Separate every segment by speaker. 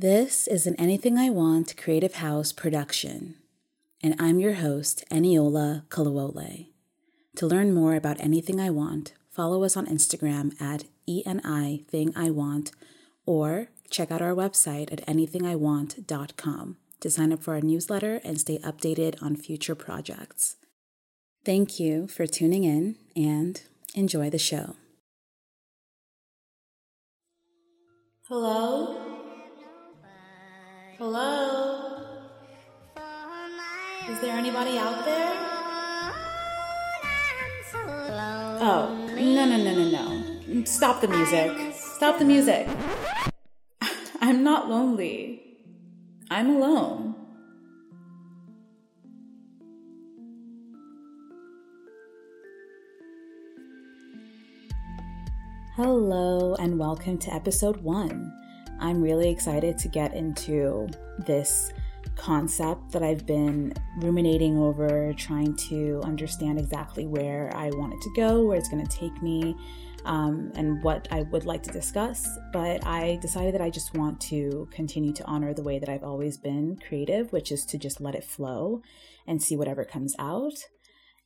Speaker 1: This is an Anything I Want Creative House production, and I'm your host, Eniola Kolawole. To learn more about anything I want, follow us on Instagram at ENI Thing I Want or check out our website at anythingiwant.com to sign up for our newsletter and stay updated on future projects. Thank you for tuning in and enjoy the show. Hello? Hello? Is there anybody out there? Oh, no, no, no, no, no. Stop the music. Stop the music. I'm not lonely. I'm alone. Hello, and welcome to episode one. I'm really excited to get into this concept that I've been ruminating over, trying to understand exactly where I want it to go, where it's going to take me, um, and what I would like to discuss. But I decided that I just want to continue to honor the way that I've always been creative, which is to just let it flow and see whatever comes out.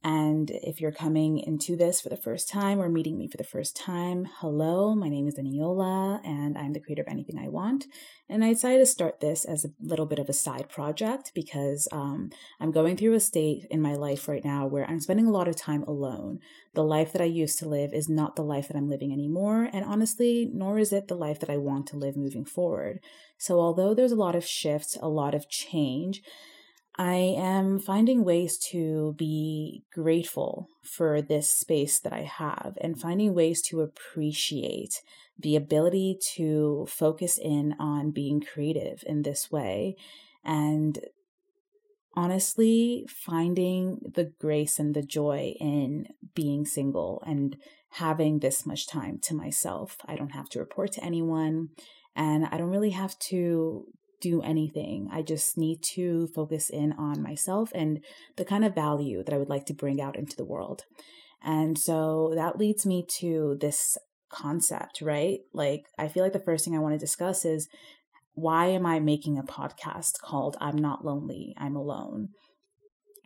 Speaker 1: And if you're coming into this for the first time or meeting me for the first time, hello, my name is Eniola and I'm the creator of Anything I Want. And I decided to start this as a little bit of a side project because um, I'm going through a state in my life right now where I'm spending a lot of time alone. The life that I used to live is not the life that I'm living anymore. And honestly, nor is it the life that I want to live moving forward. So although there's a lot of shifts, a lot of change, I am finding ways to be grateful for this space that I have and finding ways to appreciate the ability to focus in on being creative in this way and honestly finding the grace and the joy in being single and having this much time to myself. I don't have to report to anyone and I don't really have to do anything. I just need to focus in on myself and the kind of value that I would like to bring out into the world. And so that leads me to this concept, right? Like, I feel like the first thing I want to discuss is why am I making a podcast called I'm Not Lonely, I'm Alone?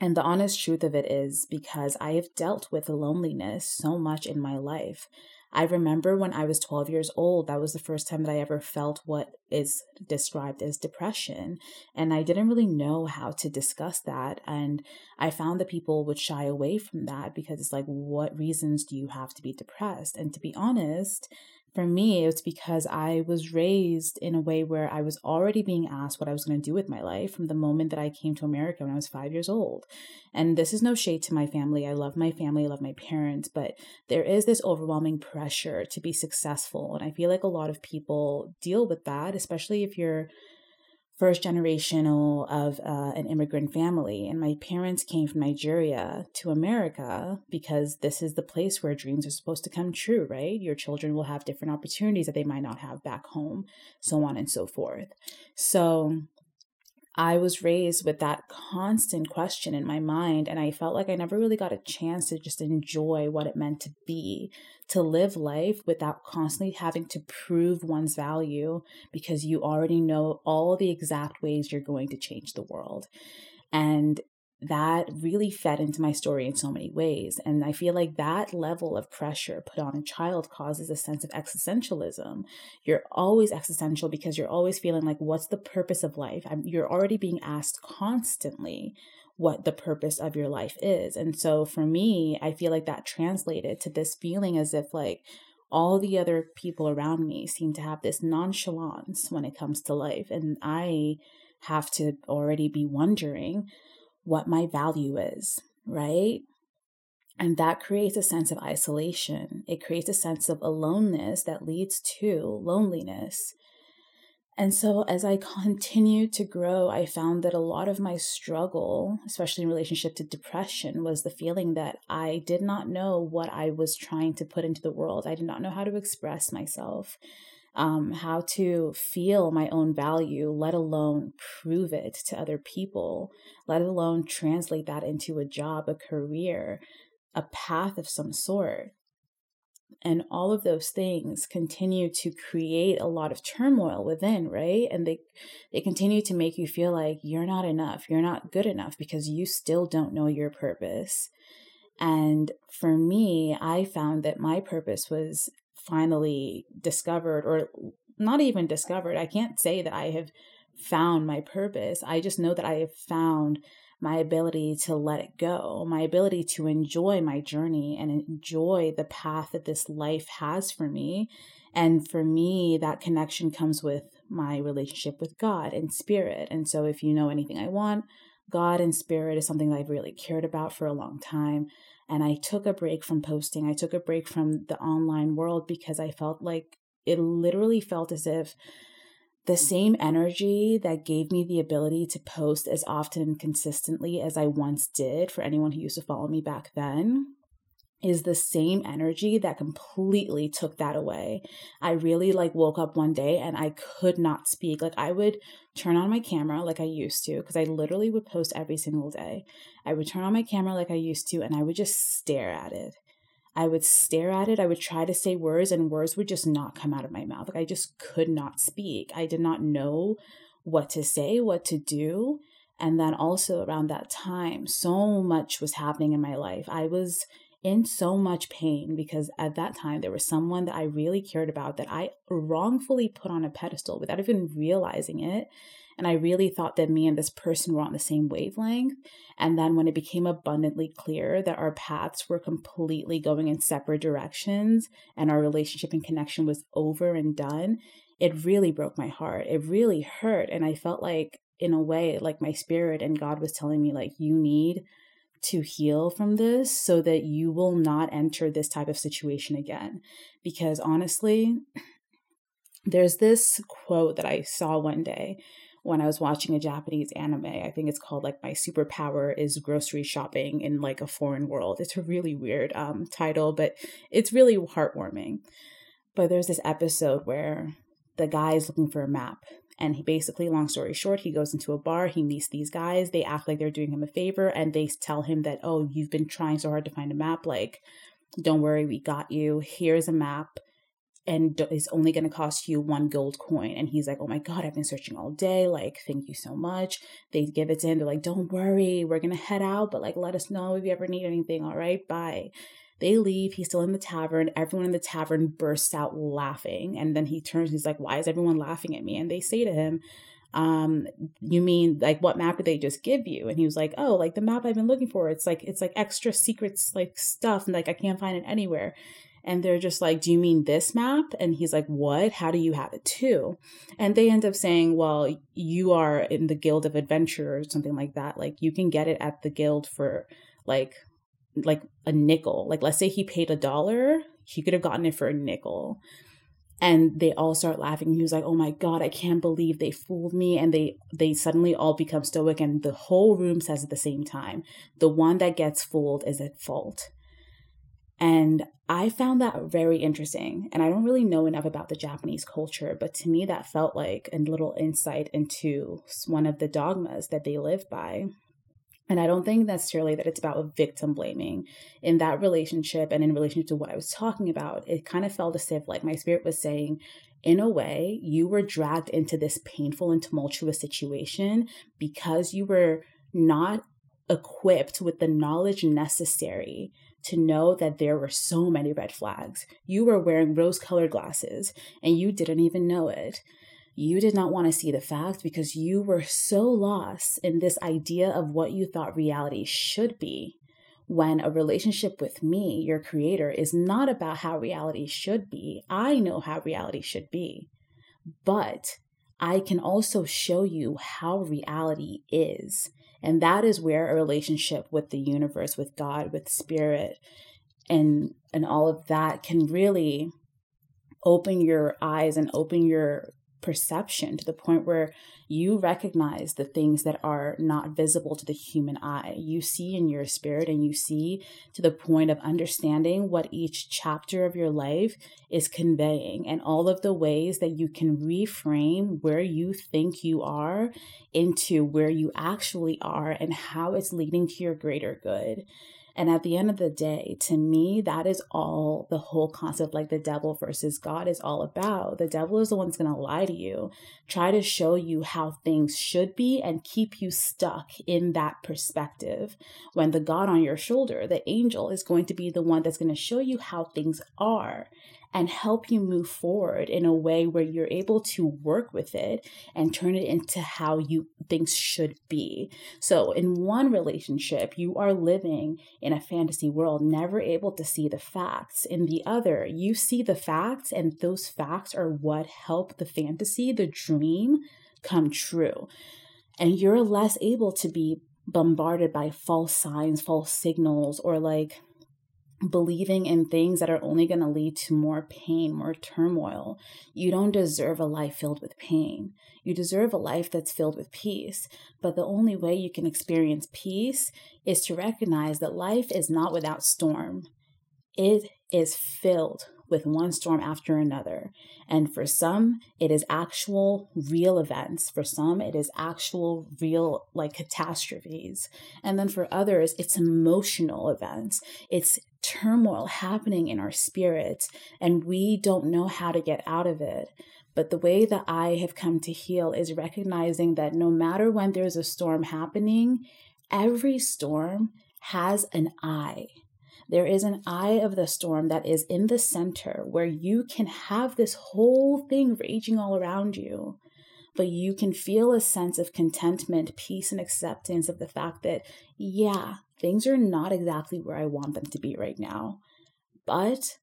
Speaker 1: And the honest truth of it is because I have dealt with loneliness so much in my life. I remember when I was 12 years old, that was the first time that I ever felt what is described as depression. And I didn't really know how to discuss that. And I found that people would shy away from that because it's like, what reasons do you have to be depressed? And to be honest, for me, it's because I was raised in a way where I was already being asked what I was going to do with my life from the moment that I came to America when I was five years old. And this is no shade to my family. I love my family, I love my parents, but there is this overwhelming pressure to be successful. And I feel like a lot of people deal with that, especially if you're first generational of uh, an immigrant family. And my parents came from nigeria to america because this is the place where dreams are supposed to come true right? Your children will have different opportunities that they might not have back home so on and so forth. So I was raised with that constant question in my mind, and I felt like I never really got a chance to just enjoy what it meant to be, to live life without constantly having to prove one's value because you already know all the exact ways you're going to change the world. And that really fed into my story in so many ways. And I feel like that level of pressure put on a child causes a sense of existentialism. You're always existential because you're always feeling like, what's the purpose of life? I'm, you're already being asked constantly what the purpose of your life is. And so for me, I feel like that translated to this feeling as if like, all the other people around me seem to have this nonchalance when it comes to life. And I have to already be wondering what my value is, right? And that creates a sense of isolation. It creates a sense of aloneness that leads to loneliness. And so, as I continued to grow, I found that a lot of my struggle, especially in relationship to depression, was the feeling that I did not know what I was trying to put into the world. I did not know how to express myself um, how to feel my own value, let alone prove it to other people, let alone translate that into a job, a career, a path of some sort. and all of those things continue to create a lot of turmoil within right and they they continue to make you feel like you're not enough you're not good enough because you still don't know your purpose and for me i found that my purpose was finally discovered or not even discovered i can't say that i have found my purpose i just know that i have found my ability to let it go, my ability to enjoy my journey and enjoy the path that this life has for me. And for me, that connection comes with my relationship with God and spirit. And so, if you know anything I want, God and spirit is something that I've really cared about for a long time. And I took a break from posting, I took a break from the online world because I felt like it literally felt as if the same energy that gave me the ability to post as often and consistently as I once did for anyone who used to follow me back then is the same energy that completely took that away. I really like woke up one day and I could not speak. Like I would turn on my camera like I used to because I literally would post every single day. I would turn on my camera like I used to and I would just stare at it. I would stare at it. I would try to say words, and words would just not come out of my mouth. Like I just could not speak. I did not know what to say, what to do. And then also around that time, so much was happening in my life. I was in so much pain because at that time there was someone that I really cared about that I wrongfully put on a pedestal without even realizing it. And I really thought that me and this person were on the same wavelength. And then when it became abundantly clear that our paths were completely going in separate directions and our relationship and connection was over and done, it really broke my heart. It really hurt. And I felt like, in a way, like my spirit and God was telling me, like, you need to heal from this so that you will not enter this type of situation again. Because honestly, there's this quote that I saw one day when I was watching a Japanese anime. I think it's called like My Superpower is Grocery Shopping in like a Foreign World. It's a really weird um, title, but it's really heartwarming. But there's this episode where the guy is looking for a map. And he basically, long story short, he goes into a bar, he meets these guys, they act like they're doing him a favor, and they tell him that, oh, you've been trying so hard to find a map. Like, don't worry, we got you. Here's a map and it's only going to cost you one gold coin. And he's like, Oh my God, I've been searching all day. Like, thank you so much. They give it to him. They're like, Don't worry, we're going to head out, but like, let us know if you ever need anything. All right, bye. They leave. He's still in the tavern. Everyone in the tavern bursts out laughing. And then he turns, he's like, Why is everyone laughing at me? And they say to him, um you mean like what map did they just give you and he was like oh like the map i've been looking for it's like it's like extra secrets like stuff and like i can't find it anywhere and they're just like, Do you mean this map? And he's like, What? How do you have it too? And they end up saying, Well, you are in the Guild of Adventure or something like that. Like you can get it at the guild for like like a nickel. Like let's say he paid a dollar, he could have gotten it for a nickel. And they all start laughing. He was like, "Oh my god, I can't believe they fooled me!" And they they suddenly all become stoic, and the whole room says at the same time, "The one that gets fooled is at fault." And I found that very interesting. And I don't really know enough about the Japanese culture, but to me, that felt like a little insight into one of the dogmas that they live by. And I don't think necessarily that it's about victim blaming. In that relationship and in relation to what I was talking about, it kind of felt as if, like, my spirit was saying, in a way, you were dragged into this painful and tumultuous situation because you were not equipped with the knowledge necessary to know that there were so many red flags. You were wearing rose colored glasses and you didn't even know it. You did not want to see the fact because you were so lost in this idea of what you thought reality should be. When a relationship with me, your creator, is not about how reality should be, I know how reality should be. But I can also show you how reality is. And that is where a relationship with the universe, with God, with spirit, and and all of that can really open your eyes and open your perception to the point where you recognize the things that are not visible to the human eye. You see in your spirit and you see to the point of understanding what each chapter of your life is conveying and all of the ways that you can reframe where you think you are into where you actually are and how it's leading to your greater good. And at the end of the day, to me, that is all the whole concept like the devil versus God is all about. The devil is the one that's going to lie to you, try to show you how things should be, and keep you stuck in that perspective. When the God on your shoulder, the angel, is going to be the one that's going to show you how things are and help you move forward in a way where you're able to work with it and turn it into how you things should be. So in one relationship, you are living in a fantasy world, never able to see the facts. In the other, you see the facts and those facts are what help the fantasy, the dream come true. And you're less able to be bombarded by false signs, false signals, or like believing in things that are only going to lead to more pain, more turmoil. You don't deserve a life filled with pain. You deserve a life that's filled with peace. But the only way you can experience peace is to recognize that life is not without storm. It is filled with one storm after another. And for some, it is actual real events. For some, it is actual real like catastrophes. And then for others, it's emotional events. It's turmoil happening in our spirits, and we don't know how to get out of it. But the way that I have come to heal is recognizing that no matter when there's a storm happening, every storm has an eye. There is an eye of the storm that is in the center where you can have this whole thing raging all around you, but you can feel a sense of contentment, peace, and acceptance of the fact that, yeah, things are not exactly where I want them to be right now. But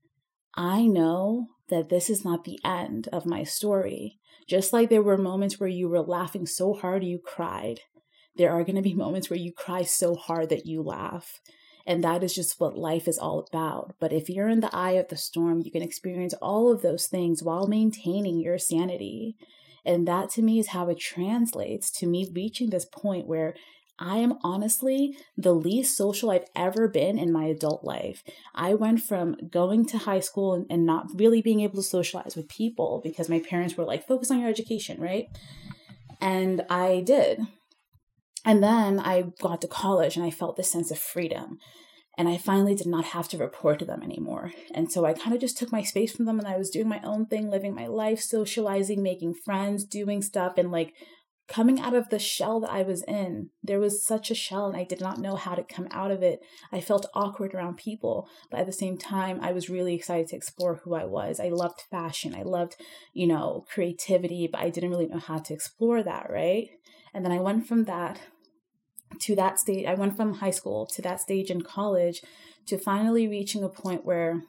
Speaker 1: I know that this is not the end of my story. Just like there were moments where you were laughing so hard you cried, there are going to be moments where you cry so hard that you laugh. And that is just what life is all about. But if you're in the eye of the storm, you can experience all of those things while maintaining your sanity. And that to me is how it translates to me reaching this point where I am honestly the least social I've ever been in my adult life. I went from going to high school and, and, not really being able to socialize with people because my parents were like, focus on your education, right? And I did. And then I got to college and I felt this sense of freedom. And I finally did not have to report to them anymore. And so I kind of just took my space from them and I was doing my own thing, living my life, socializing, making friends, doing stuff, and like coming out of the shell that I was in. There was such a shell and I did not know how to come out of it. I felt awkward around people, but at the same time, I was really excited to explore who I was. I loved fashion, I loved, you know, creativity, but I didn't really know how to explore that, right? And then I went from that to that stage. I went from high school to that stage in college to finally reaching a point where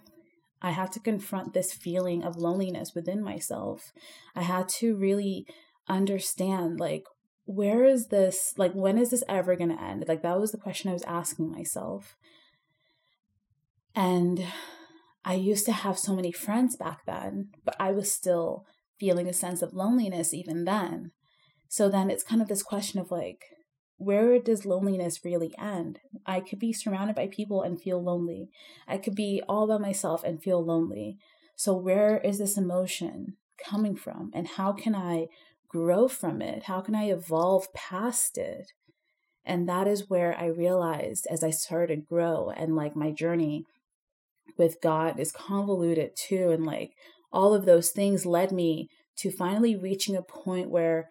Speaker 1: I had to confront this feeling of loneliness within myself. I had to really understand, like, where is this, like, when is this ever going to end? Like, that was the question I was asking myself. And I used to have so many friends back then, but I was still feeling a sense of loneliness even then. So then it's kind of this question of like, where does loneliness really end? I could be surrounded by people and feel lonely. I could be all by myself and feel lonely. So, where is this emotion coming from? And how can I grow from it? How can I evolve past it? And that is where I realized as I started to grow and like my journey with God is convoluted too. And like all of those things led me to finally reaching a point where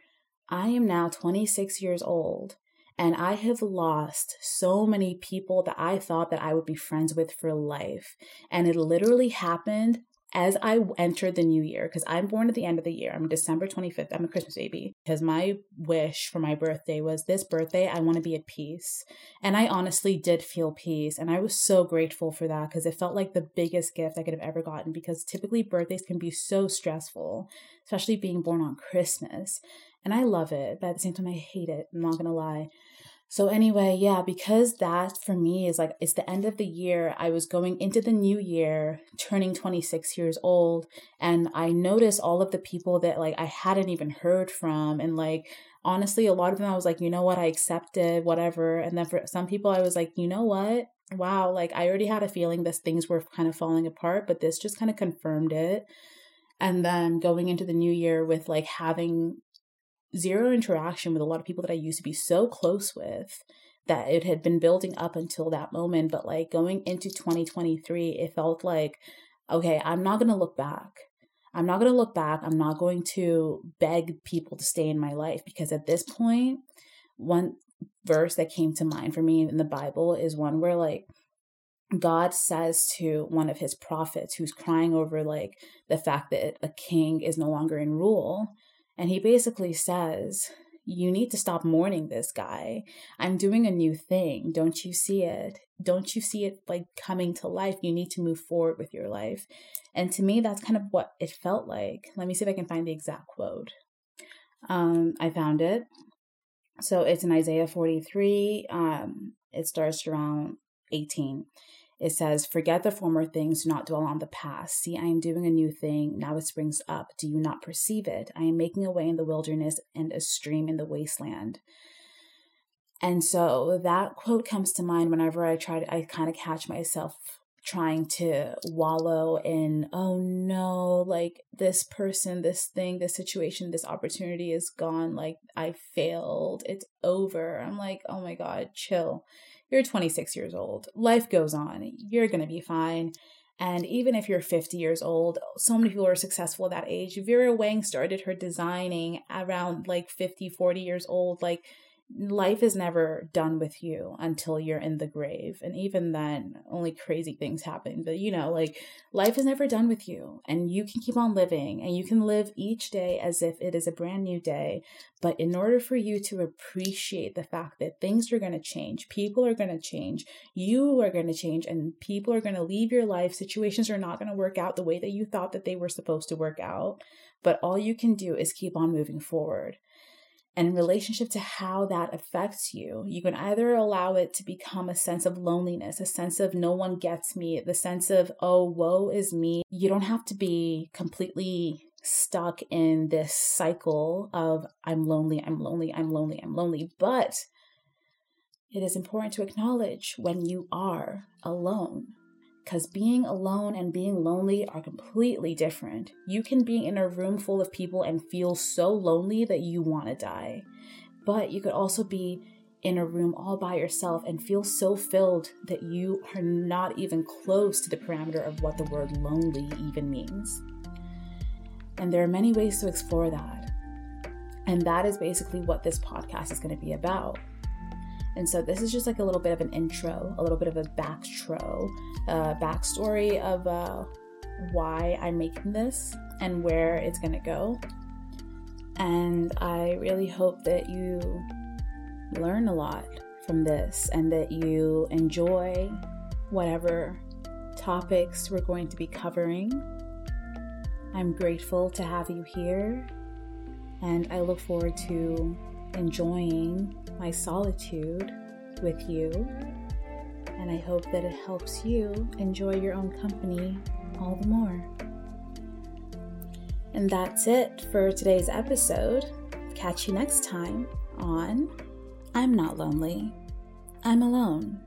Speaker 1: I am now 26 years old and I have lost so many people that I thought that I would be friends with for life. And it literally happened as I entered the new year, because I'm born at the end of the year. I'm December 25th. I'm a Christmas baby. Because my wish for my birthday was this birthday, I want to be at peace. And I honestly did feel peace. And I was so grateful for that because it felt like the biggest gift I could have ever gotten. Because typically birthdays can be so stressful, especially being born on Christmas. And I love it, but at the same time, I hate it. I'm not going to lie. So, anyway, yeah, because that for me is like it's the end of the year. I was going into the new year, turning 26 years old, and I noticed all of the people that like I hadn't even heard from. And like, honestly, a lot of them I was like, you know what, I accepted, whatever. And then for some people, I was like, you know what, wow, like I already had a feeling this things were kind of falling apart, but this just kind of confirmed it. And then going into the new year with like having zero interaction with a lot of people that I used to be so close with that it had been building up until that moment. But like going into 2023, it felt like, okay, I'm not going to look back. I'm not going to look back. I'm not going to beg people to stay in my life because at this point, one verse that came to mind for me in the Bible is one where like God says to one of his prophets who's crying over like the fact that a king is no longer in rule. And he basically says, You need to stop mourning this guy. I'm doing a new thing. Don't you see it? Don't you see it like coming to life? You need to move forward with your life. And to me, that's kind of what it felt like. Let me see if I can find the exact quote. Um, I found it. So it's in Isaiah 43. Um, it starts around 18. It says, Forget the former things, do not dwell on the past. See, I am doing a new thing. Now it springs up. Do you not perceive it? I am making a way in the wilderness and a stream in the wasteland. And so that quote comes to mind whenever I try to, I kind of catch myself trying to wallow in, oh no, like this person, this thing, this situation, this opportunity is gone. Like I failed. It's over. I'm like, oh my God, chill you're 26 years old. Life goes on. You're going to be fine. And even if you're 50 years old, so many people are successful at that age. Vera Wang started her designing around like 50, 40 years old. Like life is never done with you until you're in the grave. And even then, only crazy things happen. But you know, like life is never done with you. And you can keep on living and you can live each day as if it is a brand new day. But in order for you to appreciate the fact that things are going to change, people are going to change, you are going to change, and people are going to leave your life, situations are not going to work out the way that you thought that they were supposed to work out. But all you can do is keep on moving forward and in relationship to how that affects you, you can either allow it to become a sense of loneliness, a sense of no one gets me, the sense of, oh, woe is me. You don't have to be completely stuck in this cycle of I'm lonely, I'm lonely, I'm lonely, I'm lonely. But it is important to acknowledge when you are alone because being alone and being lonely are completely different. You can be in a room full of people and feel so lonely that you want to die. But you could also be in a room all by yourself and feel so filled that you are not even close to the parameter of what the word lonely even means. And there are many ways to explore that. And that is basically what this podcast is going to be about. And so this is just like a little bit of an intro, a little bit of a backstro, uh, backstory of uh, why I'm making this and where it's going to go. And I really hope that you learn a lot from this and that you enjoy whatever topics we're going to be covering. I'm grateful to have you here, and I look forward to enjoying my solitude with you. And I hope that it helps you enjoy your own company all the more. And that's it for today's episode. Catch you next time on I'm Not Lonely, I'm Alone.